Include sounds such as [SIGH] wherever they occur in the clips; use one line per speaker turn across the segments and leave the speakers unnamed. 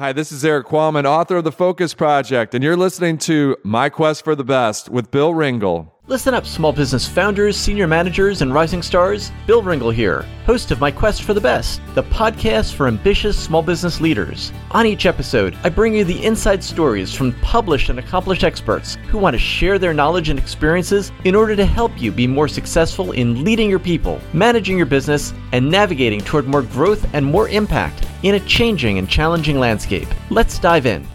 Hi, this is Erik Qualman, author of The Focus Project, and you're listening to My Quest for the Best with Bill Ringle.
Listen up, small business founders, senior managers, and rising stars. Bill Ringle here, host of My Quest for the Best, the podcast for ambitious small business leaders. On each episode, I bring you the inside stories from published and accomplished experts who want to share their knowledge and experiences in order to help you be more successful in leading your people, managing your business, and navigating toward more growth and more impact in a changing and challenging landscape. Let's dive in.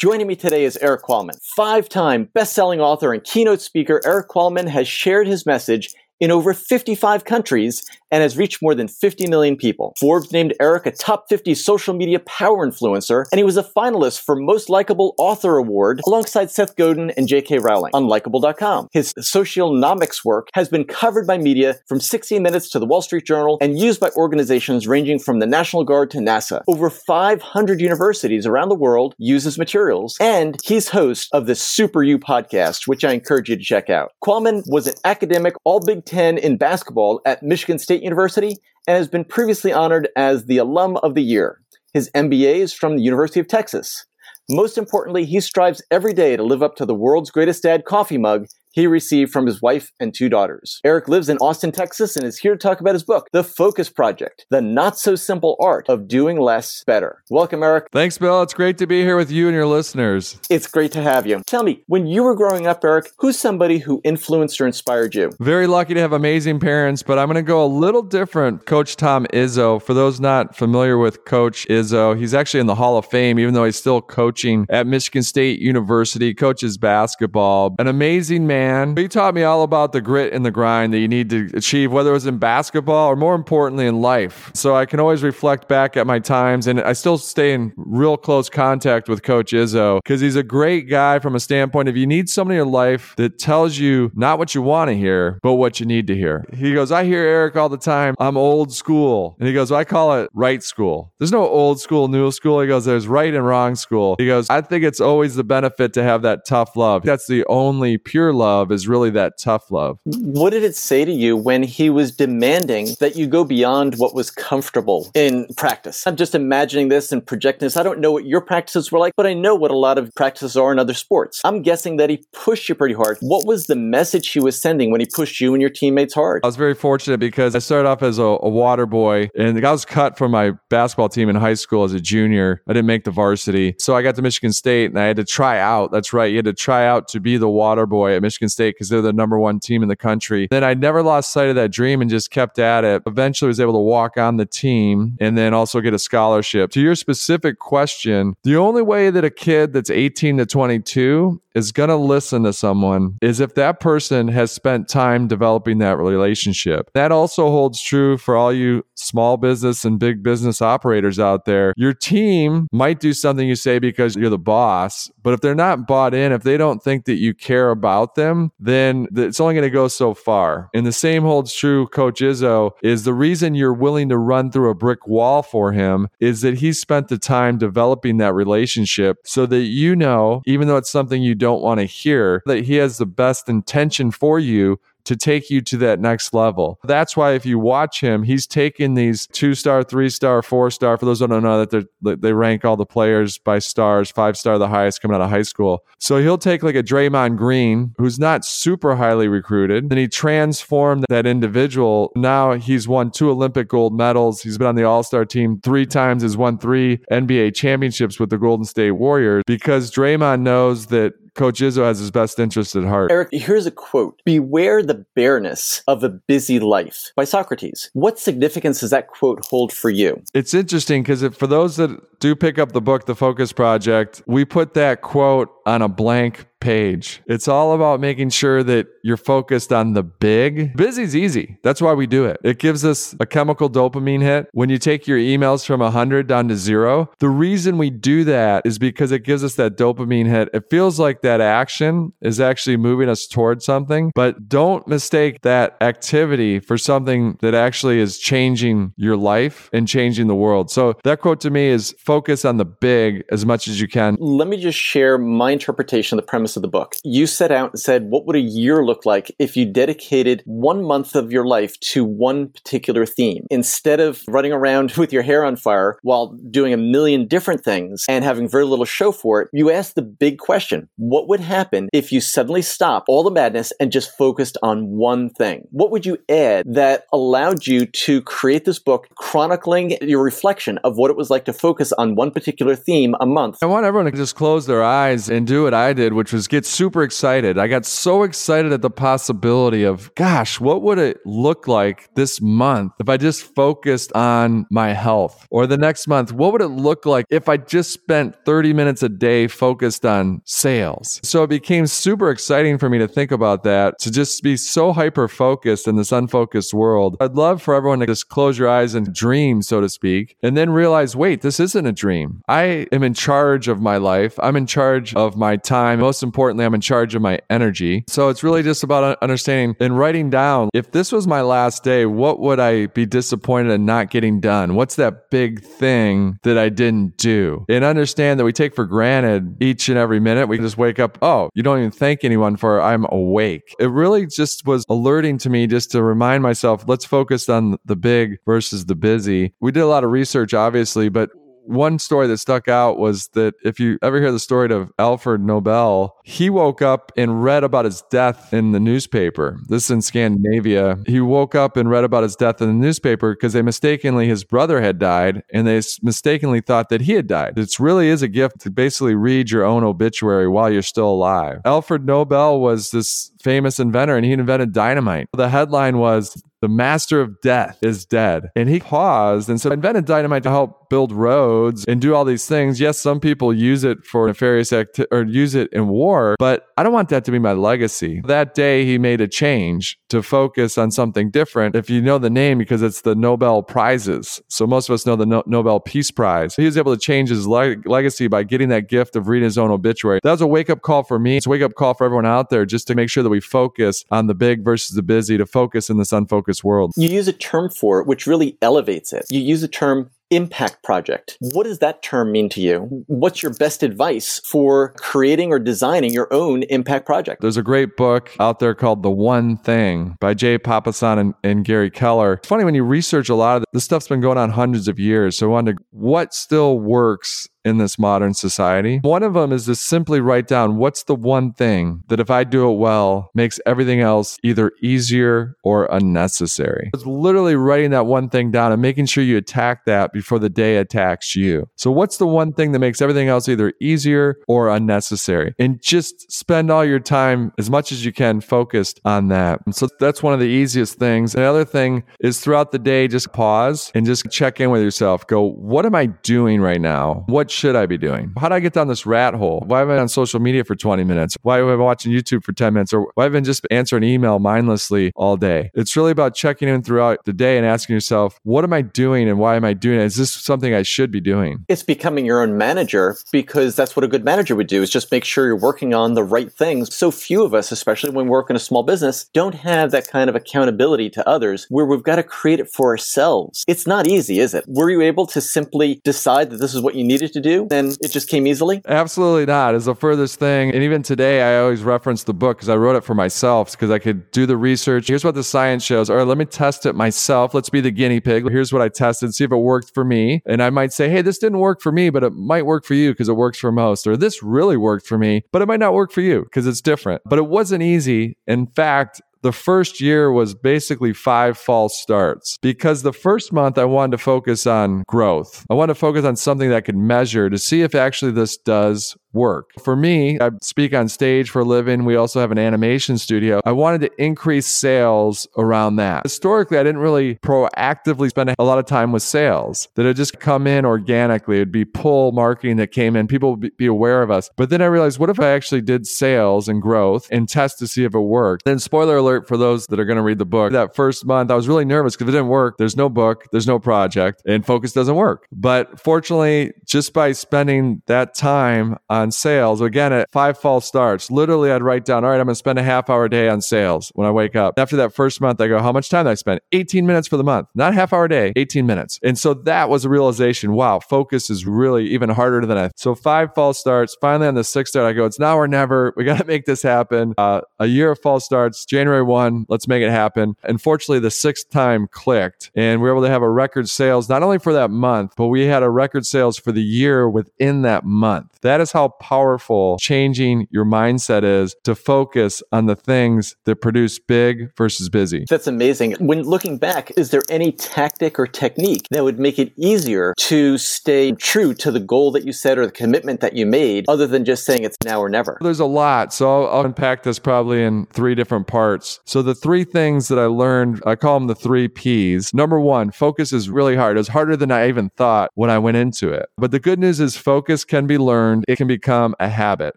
Joining me today is Eric Qualman. Five time best selling author and keynote speaker, Eric Qualman has shared his message in over 55 countries and has reached more than 50 million people. Forbes named Eric a top 50 social media power influencer, and he was a finalist for Most Likeable Author Award alongside Seth Godin and J.K. Rowling on Likeable.com. His socialnomics work has been covered by media from 60 Minutes to the Wall Street Journal and used by organizations ranging from the National Guard to NASA. Over 500 universities around the world use his materials, and he's host of the Super You podcast, which I encourage you to check out. Qualman was an academic All Big Ten in basketball at Michigan State State University and has been previously honored as the Alum of the Year. His MBA is from the University of Texas. Most importantly, he strives every day to live up to the world's greatest dad coffee mug he received from his wife and two daughters. Eric lives in Austin, Texas, and is here to talk about his book, The Focus Project The Not So Simple Art of Doing Less Better. Welcome, Eric.
Thanks, Bill. It's great to be here with you and your listeners.
It's great to have you. Tell me, when you were growing up, Eric, who's somebody who influenced or inspired you?
Very lucky to have amazing parents, but I'm going to go a little different. Coach Tom Izzo. For those not familiar with Coach Izzo, he's actually in the Hall of Fame, even though he's still coaching at Michigan State University, coaches basketball. An amazing man man. He taught me all about the grit and the grind that you need to achieve, whether it was in basketball or more importantly in life. So I can always reflect back at my times, and I still stay in real close contact with Coach Izzo because he's a great guy from a standpoint of you need somebody in your life that tells you not what you want to hear, but what you need to hear. He goes, I hear Eric all the time. I'm old school. And he goes, I call it right school. There's no old school, new school. He goes, there's right and wrong school. He goes, I think it's always the benefit to have that tough love. That's the only pure love love is really that tough love.
What did it say to you when he was demanding that you go beyond what was comfortable in practice? I'm just imagining this and projecting this. I don't know what your practices were like, but I know what a lot of practices are in other sports. I'm guessing that he pushed you pretty hard. What was the message he was sending when he pushed you and your teammates hard?
I was very fortunate because I started off as a, a water boy and I was cut from my basketball team in high school as a junior. I didn't make the varsity. So I got to Michigan State and I had to try out. That's right. You had to try out to be the water boy at Michigan State because they're the number one team in the country. Then I never lost sight of that dream and just kept at it. Eventually was able to walk on the team and then also get a scholarship. To your specific question, the only way that a kid that's 18 to 22 is going to listen to someone is if that person has spent time developing that relationship. That also holds true for all you small business and big business operators out there. Your team might do something you say because you're the boss, but if they're not bought in, if they don't think that you care about them, then it's only going to go so far. And the same holds true, Coach Izzo, is the reason you're willing to run through a brick wall for him is that he spent the time developing that relationship so that you know, even though it's something you don't want to hear, that he has the best intention for you to take you to that next level. That's why if you watch him, he's taking these two star, three star, four star. For those who don't know that they rank all the players by stars, five star the highest coming out of high school. So he'll take like a Draymond Green, who's not super highly recruited, and he transformed that individual. Now he's won two Olympic gold medals. He's been on the All Star team three times. Has won three NBA championships with the Golden State Warriors because Draymond knows that Coach Izzo has his best interest at heart.
Eric, here's a quote Beware the bareness of a busy life by Socrates. What significance does that quote hold for you?
It's interesting because for those that do pick up the book, The Focus Project, we put that quote on a blank page. It's all about making sure that you're focused on the big. Busy's easy. That's why we do it. It gives us a chemical dopamine hit when you take your emails from 100 down to zero. The reason we do that is because it gives us that dopamine hit. It feels like that action is actually moving us towards something, but don't mistake that activity for something that actually is changing your life and changing the world. So that quote to me is focus on the big as much as you can.
Let me just share my interpretation of the premise premise of the book. You set out and said, what would a year look like if you dedicated one month of your life to one particular theme? Instead of running around [LAUGHS] with your hair on fire while doing a million different things and having very little show for it, you asked the big question what would happen if you suddenly stopped all the madness and just focused on one thing? What would you add that allowed you to create this book chronicling your reflection of what it was like to focus on one particular theme a month?
I want everyone to just close their eyes and do what I did, which was get super excited. I got so excited at the possibility of, gosh, what would it look like this month if I just focused on my health? Or the next month, what would it look like if I just spent 30 minutes a day focused on sales? So it became super exciting for me to think about that, to just be so hyper focused in this unfocused world. I'd love for everyone to just close your eyes and dream, so to speak, and then realize, wait, this isn't a dream. I am in charge of my life. I'm in charge of my time. Most importantly, I'm in charge of my energy. So it's really just about understanding and writing down if this was my last day, what would I be disappointed in not getting done? What's that big thing that I didn't do? And understand that we take for granted each and every minute. We just wake up, oh, you don't even thank anyone for I'm awake. It really just was alerting to me just to remind myself, let's focus on the big versus the busy. We did a lot of research, obviously, but one story that stuck out was that if you ever hear the story of Alfred Nobel, he woke up and read about his death in the newspaper. This is in Scandinavia. He woke up and read about his death in the newspaper because they mistakenly, his brother had died and they mistakenly thought that he had died. It really is a gift to basically read your own obituary while you're still alive. Alfred Nobel was this famous inventor and he invented dynamite. The headline was the master of death is dead. And he paused and said, I invented dynamite to help build roads and do all these things. Yes, some people use it for nefarious acti- or use it in war, but I don't want that to be my legacy. That day he made a change to focus on something different. If you know the name, because it's the Nobel Prizes. So most of us know the no- Nobel Peace Prize. He was able to change his le- legacy by getting that gift of reading his own obituary. That was a wake up call for me. It's a wake up call for everyone out there just to make sure that we focus on the big versus the busy, to focus in this unfocused world.
You use a term for it, which really elevates it. You use the term impact project. What does that term mean to you? What's your best advice for creating or designing your own impact project?
There's a great book out there called The One Thing by Jay Papasan and, and Gary Keller. It's funny when you research a lot of this stuff's been going on hundreds of years. So I wonder what still works in this modern society. One of them is to simply write down what's the one thing that if I do it well makes everything else either easier or unnecessary. It's literally writing that one thing down and making sure you attack that before the day attacks you. So what's the one thing that makes everything else either easier or unnecessary? And just spend all your time as much as you can focused on that. So that's one of the easiest things. And the other thing is throughout the day just pause and just check in with yourself. Go, what am I doing right now? What should I be doing? How do I get down this rat hole? Why have I been on social media for 20 minutes? Why have I been watching YouTube for 10 minutes? Or why have I been just answering email mindlessly all day? It's really about checking in throughout the day and asking yourself, what am I doing and why am I doing it? Is this something I should be doing?
It's becoming your own manager because that's what a good manager would do is just make sure you're working on the right things. So few of us, especially when we work in a small business, don't have that kind of accountability to others where we've got to create it for ourselves. It's not easy, is it? Were you able to simply decide that this is what you needed to to do, then it just came easily?
Absolutely not. Is the furthest thing. And even today, I always reference the book because I wrote it for myself because I could do the research. Here's what the science shows. All right, let me test it myself. Let's be the guinea pig. Here's what I tested, see if it worked for me. And I might say, hey, this didn't work for me, but it might work for you because it works for most. Or this really worked for me, but it might not work for you because it's different. But it wasn't easy. In fact, the first year was basically five false starts because the first month I wanted to focus on growth. I wanted to focus on something that I could measure to see if actually this does work. For me, I speak on stage for a living. We also have an animation studio. I wanted to increase sales around that. Historically, I didn't really proactively spend a lot of time with sales, that it just come in organically. It'd be pull marketing that came in. People would be aware of us. But then I realized, what if I actually did sales and growth and test to see if it worked? Then, spoiler alert for those that are going to read the book, that first month, I was really nervous because it didn't work, there's no book, there's no project, and focus doesn't work. But fortunately, just by spending that time, on sales. Again, at five false starts, literally I'd write down, all right, I'm going to spend a half hour a day on sales when I wake up. After that first month, I go, how much time did I spend? 18 minutes for the month, not a half hour a day, 18 minutes. And so that was a realization. Wow, focus is really even harder than I. So five false starts. Finally, on the sixth start, I go, it's now or never. We got to make this happen. Uh, a year of false starts, January 1, let's make it happen. Unfortunately, the sixth time clicked and we were able to have a record sales, not only for that month, but we had a record sales for the year within that month. That is how powerful changing your mindset is to focus on the things that produce big versus busy.
That's amazing. When looking back, is there any tactic or technique that would make it easier to stay true to the goal that you set or the commitment that you made other than just saying it's now or never?
There's a lot. So I'll, I'll unpack this probably in three different parts. So the three things that I learned, I call them the three P's. Number one, focus is really hard. It was harder than I even thought when I went into it. But the good news is focus can be learned. It can become a habit.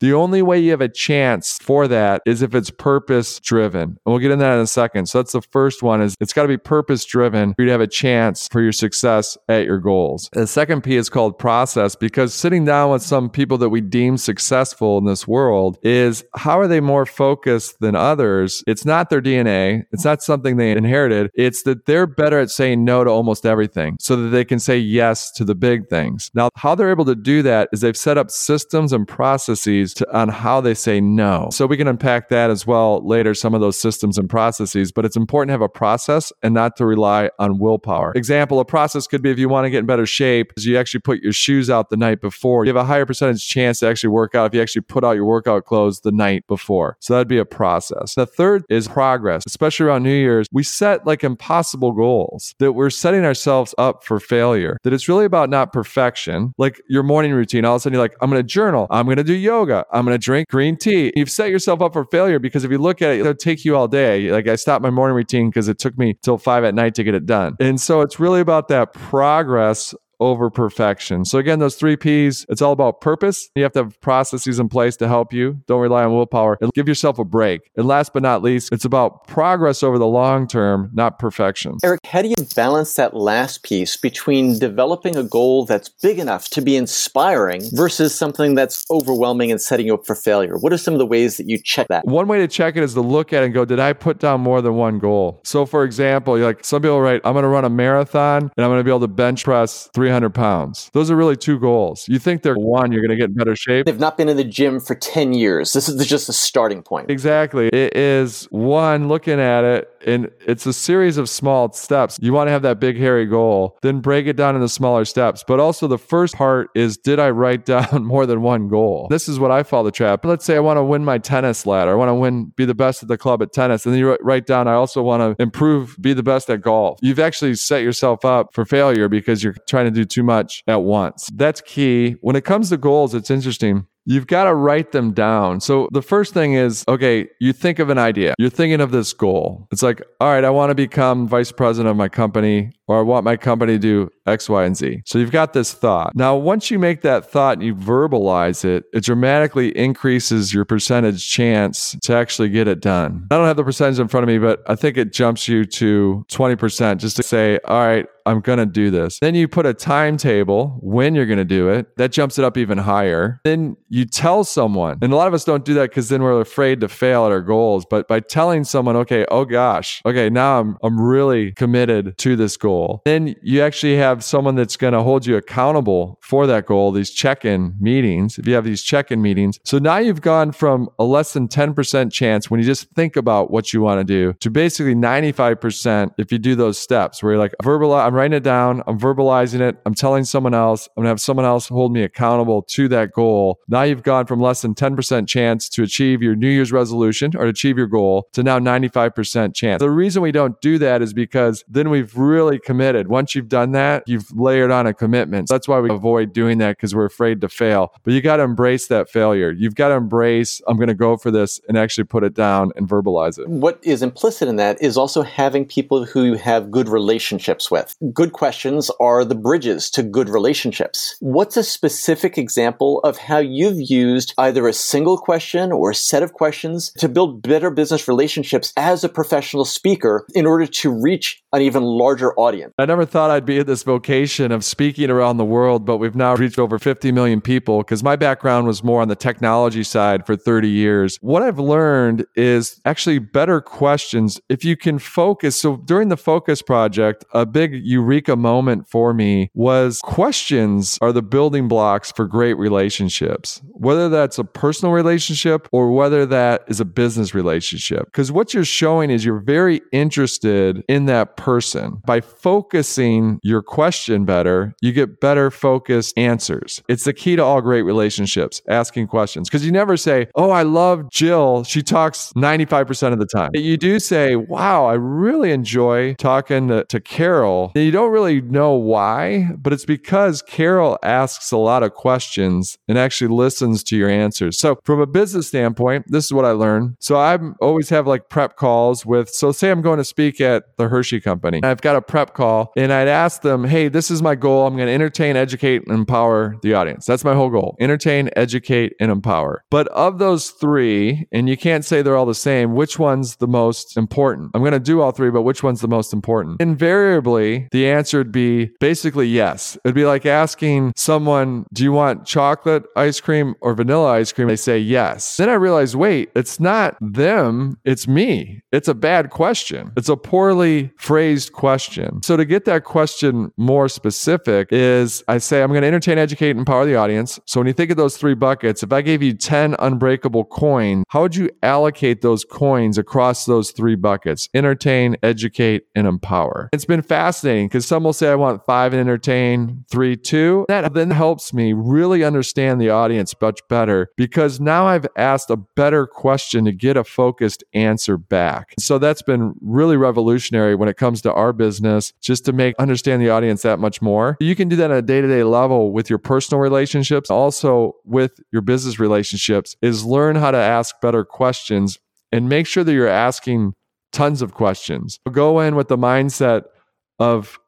The only way you have a chance for that is if it's purpose driven. And we'll get into that in a second. So that's the first one is it's got to be purpose driven for you to have a chance for your success at your goals. The second P is called process because sitting down with some people that we deem successful in this world is how are they more focused than others? It's not their DNA. It's not something they inherited. It's that they're better at saying no to almost everything so that they can say yes to the big things. Now, how they're able to do that is they've set up systems and processes to, on how they say no. So we can unpack that as well later, some of those systems and processes, but it's important to have a process and not to rely on willpower. Example, a process could be if you want to get in better shape, is you actually put your shoes out the night before. You have a higher percentage chance to actually work out if you actually put out your workout clothes the night before. So that'd be a process. The third is progress, especially around New Year's. We set like impossible goals that we're setting ourselves up for failure, that it's really about not perfection. Like your morning routine, all of a sudden you're like, I'm going to journal, I'm going to do yoga, I'm going to drink green tea. You've set yourself up for failure because if you look at it, it'll take you all day. Like I stopped my morning routine because it took me till five at night to get it done. And so it's really about that progress over perfection. So again, those three P's, it's all about purpose. You have to have processes in place to help you. Don't rely on willpower and give yourself a break. And last but not least, it's about progress over the long term, not perfection.
Eric, how do you balance that last piece between developing a goal that's big enough to be inspiring versus something that's overwhelming and setting you up for failure? What are some of the ways that you check that?
One way to check it is to look at it and go, did I put down more than one goal? So for example, you're like some people write, I'm going to run a marathon and I'm going to be able to bench press 300 pounds. Those are really two goals. You think they're one, you're going to get in better shape.
They've not been in the gym for 10 years. This is just a starting point.
Exactly. It is one, looking at it, and it's a series of small steps. You want to have that big, hairy goal, then break it down into smaller steps. But also, the first part is did I write [LAUGHS] down more than one goal? This is what I fall the trap. Let's say I want to win my tennis ladder. I want to win, be the best at the club at tennis. And then you write down, I also want to improve, be the best at golf. You've actually set yourself up for failure because you're trying to do too much at once. That's key. When it comes to goals, it's interesting. You've got to write them down. So the first thing is, okay, you think of an idea. You're thinking of this goal. It's like, all right, I want to become vice president of my company or I want my company to do X, Y, and Z. So you've got this thought. Now, once you make that thought and you verbalize it, it dramatically increases your percentage chance to actually get it done. I don't have the percentage in front of me, but I think it jumps you to 20% just to say, all right, I'm going to do this. Then you put a timetable when you're going to do it. That jumps it up even higher. Then you tell someone. And a lot of us don't do that because then we're afraid to fail at our goals. But by telling someone, okay, oh gosh, okay, now I'm, I'm really committed to this goal. Then you actually have someone that's going to hold you accountable for that goal, these check in meetings. If you have these check in meetings. So now you've gone from a less than 10% chance when you just think about what you want to do to basically 95% if you do those steps where you're like, verbalize, I'm writing it down, I'm verbalizing it, I'm telling someone else, I'm gonna have someone else hold me accountable to that goal. Now you've gone from less than 10% chance to achieve your New Year's resolution or achieve your goal to now 95% chance. The reason we don't do that is because then we've really committed. Once you've done that, you've layered on a commitment. So that's why we avoid doing that because we're afraid to fail. But you got to embrace that failure. You've got to embrace, I'm going to go for this and actually put it down and verbalize it.
What is implicit in that is also having people who you have good relationships with good questions are the bridges to good relationships. What's a specific example of how you've used either a single question or a set of questions to build better business relationships as a professional speaker in order to reach an even larger audience?
I never thought I'd be in this vocation of speaking around the world, but we've now reached over 50 million people because my background was more on the technology side for 30 years. What I've learned is actually better questions if you can focus. So during the focus project, a big eureka moment for me was questions are the building blocks for great relationships, whether that's a personal relationship or whether that is a business relationship. Because what you're showing is you're very interested in that person. By focusing your question better, you get better focused answers. It's the key to all great relationships, asking questions. Because you never say, Oh, I love Jill. She talks 95% of the time. You do say, Wow, I really enjoy talking to, to Carol. You don't really know why, but it's because Carol asks a lot of questions and actually listens to your answers. So, from a business standpoint, this is what I learned. So, I always have like prep calls with, so say I'm going to speak at the Hershey Company. I've got a prep call and I'd ask them, Hey, this is my goal. I'm going to entertain, educate, and empower the audience. That's my whole goal entertain, educate, and empower. But of those three, and you can't say they're all the same, which one's the most important? I'm going to do all three, but which one's the most important? Invariably, the answer would be basically yes. It'd be like asking someone, Do you want chocolate ice cream or vanilla ice cream? They say yes. Then I realize, wait, it's not them, it's me. It's a bad question. It's a poorly phrased question. So to get that question more specific is I say, I'm going to entertain, educate, and empower the audience. So when you think of those three buckets, if I gave you 10 unbreakable coins, how would you allocate those coins across those three buckets? Entertain, educate, and empower. It's been fascinating because some will say I want five and entertain, three, two. That then helps me really understand the audience much better because now I've asked a better question to get a focused answer back. So that's been really revolutionary when it comes to our business, just to make understand the audience that much more. You can do that on a day to day level with your personal relationships, also with your business relationships, is learn how to ask better questions and make sure that you're asking tons of questions. Go in with the mindset of,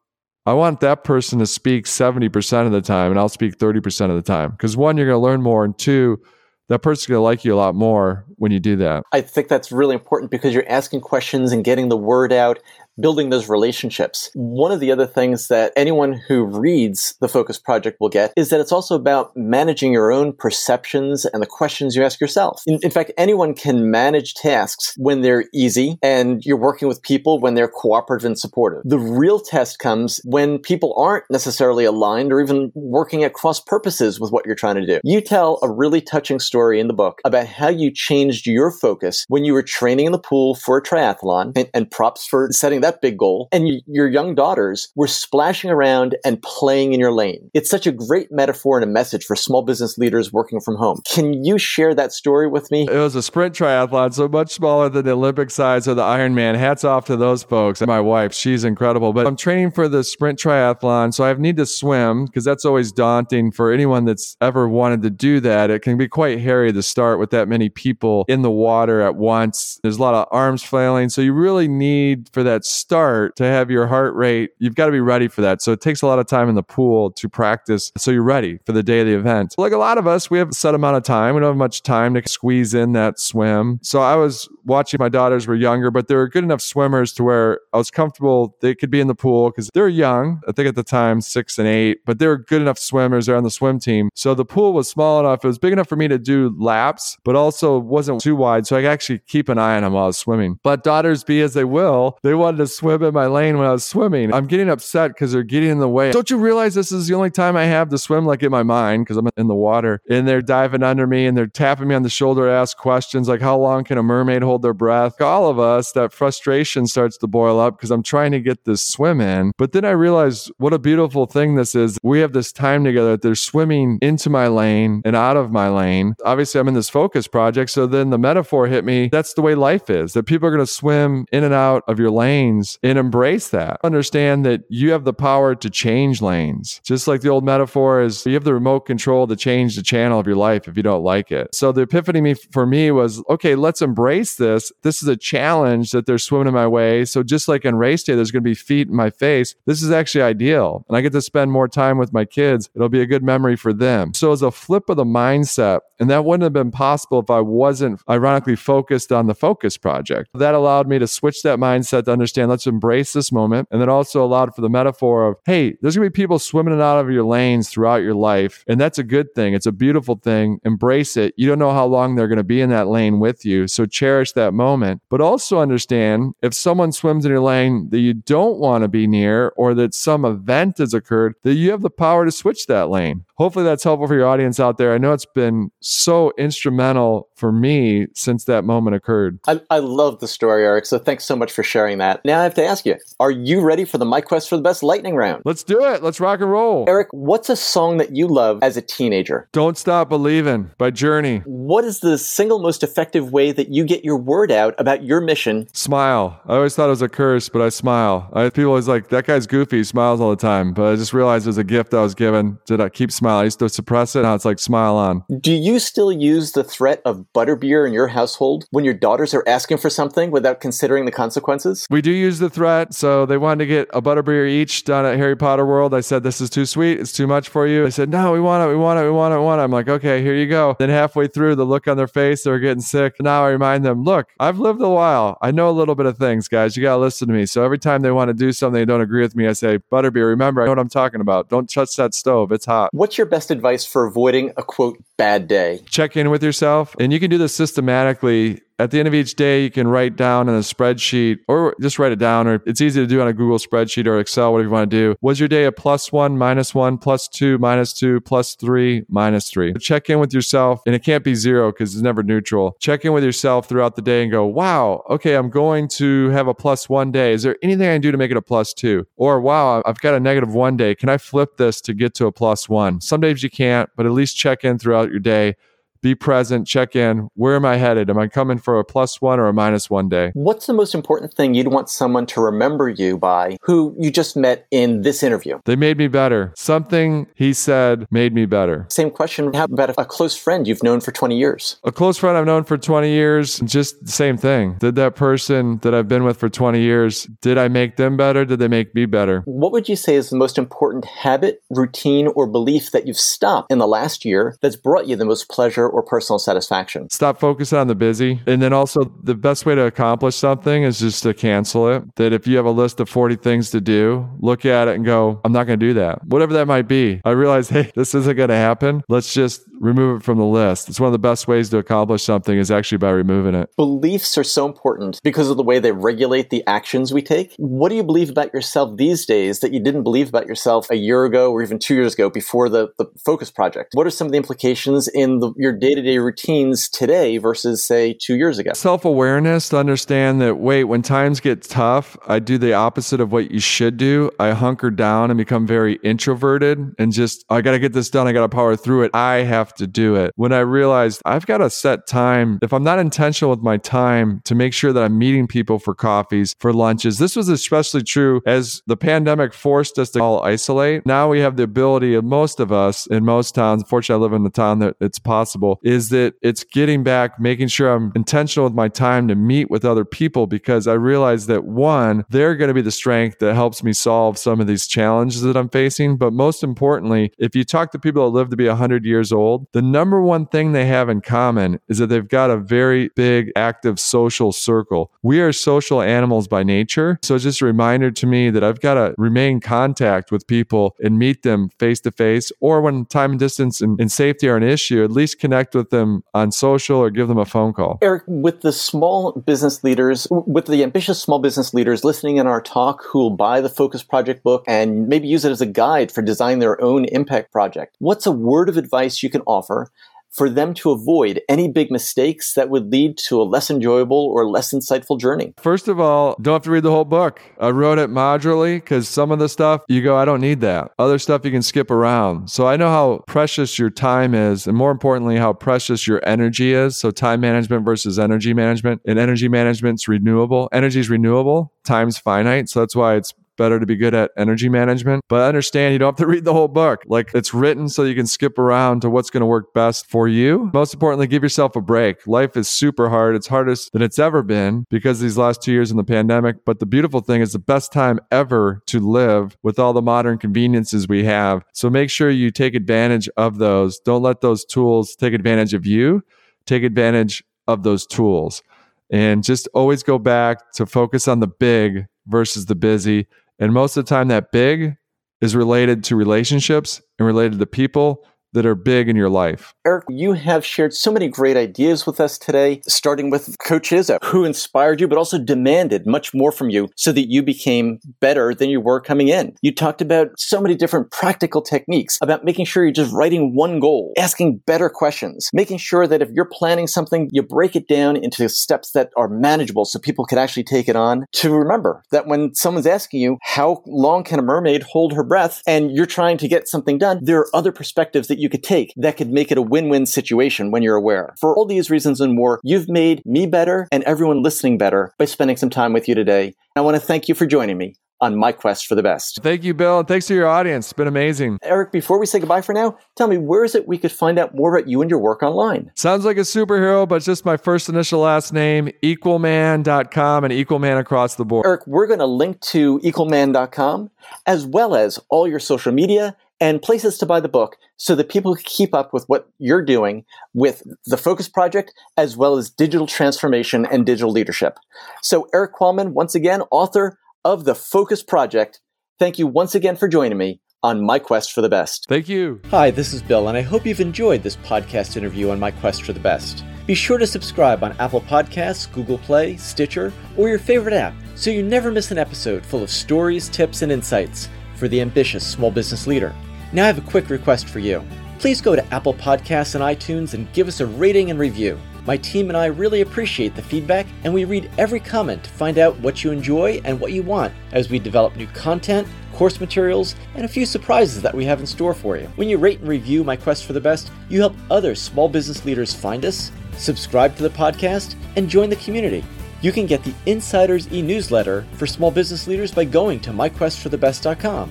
I want that person to speak 70% of the time and I'll speak 30% of the time. Because one, you're going to learn more. And two, that person's going to like you a lot more when you do that.
I think that's really important because you're asking questions and getting the word out building those relationships. One of the other things that anyone who reads the Focus Project will get is that it's also about managing your own perceptions and the questions you ask yourself. In, in, fact, anyone can manage tasks when they're easy and you're working with people when they're cooperative and supportive. The real test comes when people aren't necessarily aligned or even working at cross purposes with what you're trying to do. You tell a really touching story in the book about how you changed your focus when you were training in the pool for a triathlon and, and props for setting that that big goal, and your young daughters were splashing around and playing in your lane. It's such a great metaphor and a message for small business leaders working from home. Can you share that story with me?
It was a sprint triathlon, so much smaller than the Olympic size of the Ironman. Hats off to those folks. My wife, she's incredible. But I'm training for the sprint triathlon, so I need to swim because that's always daunting for anyone that's ever wanted to do that. It can be quite hairy to start with that many people in the water at once. There's a lot of arms flailing, so you really need for that start to have your heart rate, you've got to be ready for that. So it takes a lot of time in the pool to practice so you're ready for the day of the event. Like a lot of us, we have a set amount of time. We don't have much time to squeeze in that swim. So I was watching my daughters were younger, but they were good enough swimmers to where I was comfortable they could be in the pool because they're young. I think at the time six and eight, but they were good enough swimmers. They're on the swim team. So the pool was small enough. It was big enough for me to do laps, but also wasn't too wide. So I could actually keep an eye on them while I was swimming. But daughters be as they will, they wanted to swim in my lane when I was swimming. I'm getting upset because they're getting in the way. Don't you realize this is the only time I have to swim like in my mind because I'm in the water and they're diving under me and they're tapping me on the shoulder to ask questions like, how long can a mermaid hold their breath? All of us, that frustration starts to boil up because I'm trying to get this swim in. But then I realize what a beautiful thing this is. We have this time together that they're swimming into my lane and out of my lane. Obviously, I'm in this focus project. So then the metaphor hit me. That's the way life is that people are going to swim in and out of your lane lanes and embrace that. Understand that you have the power to change lanes. Just like the old metaphor is you have the remote control to change the channel of your life if you don't like it. So the epiphany for me was okay, let's embrace this. This is a challenge that they're swimming in my way. So just like in race day, there's going to be feet in my face. This is actually ideal. And I get to spend more time with my kids. It'll be a good memory for them. So as a flip of the mindset, and that wouldn't have been possible if I wasn't ironically focused on the focus project. That allowed me to switch that mindset to understand let's embrace this moment. And then also allowed for the metaphor of, hey, there's going to be people swimming out of your lanes throughout your life. And that's a good thing. It's a beautiful thing. Embrace it. You don't know how long they're going to be in that lane with you. So cherish that moment. But also understand if someone swims in your lane that you don't want to be near or that some event has occurred, that you have the power to switch that lane hopefully that's helpful for your audience out there. I know it's been so instrumental for me since that moment occurred.
I, I love the story, Eric. So thanks so much for sharing that. Now I have to ask you, are you ready for the My Quest for the Best lightning round?
Let's do it. Let's rock and roll.
Eric, what's a song that you love as a teenager?
Don't Stop Believing by Journey.
What is the single most effective way that you get your word out about your mission?
Smile. I always thought it was a curse, but I smile. I, people always like, that guy's goofy, he smiles all the time. But I just realized it was a gift I was given. Did I keep smiling? Smile. I used to suppress it. Now it's like smile on.
Do you still use the threat of butterbeer in your household when your daughters are asking for something without considering the consequences?
We do use the threat. So they wanted to get a butterbeer each down at Harry Potter World. I said, This is too sweet. It's too much for you. I said, No, we want it. We want it. We want it. We want it. I'm like, Okay, here you go. Then halfway through, the look on their face, they were getting sick. Now I remind them, Look, I've lived a while. I know a little bit of things, guys. You got to listen to me. So every time they want to do something they don't agree with me, I say, Butterbeer, remember, I know what I'm talking about. Don't touch that stove. It's hot.
What's your best advice for avoiding a quote bad day.
Check in with yourself, and you can do this systematically at the end of each day, you can write down in a spreadsheet or just write it down, or it's easy to do on a Google spreadsheet or Excel, whatever you want to do. Was your day a plus one, minus one, plus two, minus two, plus three, minus three? So Check in with yourself, and it can't be zero because it's never neutral. Check in with yourself throughout the day and go, wow, okay, I'm going to have a plus one day. Is there anything I can do to make it a plus two? Or, wow, I've got a negative one day. Can I flip this to get to a plus one? Some days you can't, but at least check in throughout your day be present, check in. Where am I headed? Am I coming for a plus one or a minus one day?
What's the most important thing you'd want someone to remember you by who you just met in this interview?
They made me better. Something he said made me better.
Same question. How about a close friend you've known for 20 years?
A close friend I've known for 20 years, just the same thing. Did that person that I've been with for 20 years, did I make them better? Did they make me better?
What would you say is the most important habit, routine, or belief that you've stopped in the last year that's brought you the most pleasure or personal satisfaction.
Stop focusing on the busy. And then also, the best way to accomplish something is just to cancel it. That if you have a list of 40 things to do, look at it and go, I'm not going to do that. Whatever that might be. I realize, [LAUGHS] hey, this isn't going to happen. Let's just remove it from the list. It's one of the best ways to accomplish something is actually by removing it.
Beliefs are so important because of the way they regulate the actions we take. What do you believe about yourself these days that you didn't believe about yourself a year ago or even two years ago before the, the Focus Project? What are some of the implications in the, your day to day routines today versus, say, two years ago?
Self awareness to understand that, wait, when times get tough, I do the opposite of what you should do. I hunker down and become very introverted and just, I got to get this done. I got to power through it. I have to do it. When I realized I've got to set time, if I'm not intentional with my time to make sure that I'm meeting people for coffees, for lunches, this was especially true as the pandemic forced us to all isolate. Now we have the ability of most of us in most towns, fortunately, I live in a town that it's possible, is that it's getting back, making sure I'm intentional with my time to meet with other people because I realize that one, they're going to be the strength that helps me solve some of these challenges that I'm facing. But most importantly, if you talk to people that live to be 100 years old, the number one thing they have in common is that they've got a very big, active social circle. We are social animals by nature. So it's just a reminder to me that I've got to remain in contact with people and meet them face to face, or when time and distance and, and safety are an issue, at least connect with them on social or give them a phone call.
Eric, with the small business leaders, with the ambitious small business leaders listening in our talk who will buy the Focus Project book and maybe use it as a guide for designing their own impact project, what's a word of advice you can offer for them to avoid any big mistakes that would lead to a less enjoyable or less insightful journey?
First of all, don't have to read the whole book. I wrote it modularly because some of the stuff you go, I don't need that. Other stuff you can skip around. So I know how precious your time is, and more importantly, how precious your energy is. So time management versus energy management. And energy management's renewable. Energy is renewable, time's finite. So that's why it's better to be good at energy management. But understand you don't have to read the whole book. Like it's written so you can skip around to what's going to work best for you. Most importantly, give yourself a break. Life is super hard. It's hardest than it's ever been because these last two years in the pandemic. But the beautiful thing is the best time ever to live with all the modern conveniences we have. So make sure you take advantage of those. Don't let those tools take advantage of you. Take advantage of those tools. And just always go back to focus on the big versus the busy and most of the time, that big is related to relationships and related to people that are big in your life.
Eric, you have shared so many great ideas with us today, starting with Coach Izzo, who inspired you, but also demanded much more from you so that you became better than you were coming in. You talked about so many different practical techniques about making sure you're just writing one goal, asking better questions, making sure that if you're planning something, you break it down into steps that are manageable so people can actually take it on. To remember that when someone's asking you, how long can a mermaid hold her breath? And you're trying to get something done, there are other perspectives that that you could take that could make it a win-win situation when you're aware. For all these reasons and more, you've made me better and everyone listening better by spending some time with you today. I want to thank you for joining me on my quest for the best.
Thank you, Bill. And thanks to your audience. It's been amazing.
Eric, before we say goodbye for now, tell me where is it we could find out more about you and your work online?
Sounds like a superhero, but it's just my first initial last name, equalman.com and equalman across the board.
Eric, we're going to link to equalman.com as well as all your social media and places to buy the book so that people can keep up with what you're doing with the Focus Project as well as digital transformation and digital leadership. So, Eric Qualman, once again, author of the Focus Project, thank you once again for joining me on My Quest for the Best.
Thank you.
Hi, this is Bill, and I hope you've enjoyed this podcast interview on My Quest for the Best. Be sure to subscribe on Apple Podcasts, Google Play, Stitcher, or your favorite app so you never miss an episode full of stories, tips, and insights for the ambitious small business leader. Now, I have a quick request for you. Please go to Apple Podcasts and iTunes and give us a rating and review. My team and I really appreciate the feedback, and we read every comment to find out what you enjoy and what you want as we develop new content, course materials, and a few surprises that we have in store for you. When you rate and review My Quest for the Best, you help other small business leaders find us, subscribe to the podcast, and join the community. You can get the Insiders e newsletter for small business leaders by going to myquestforthebest.com.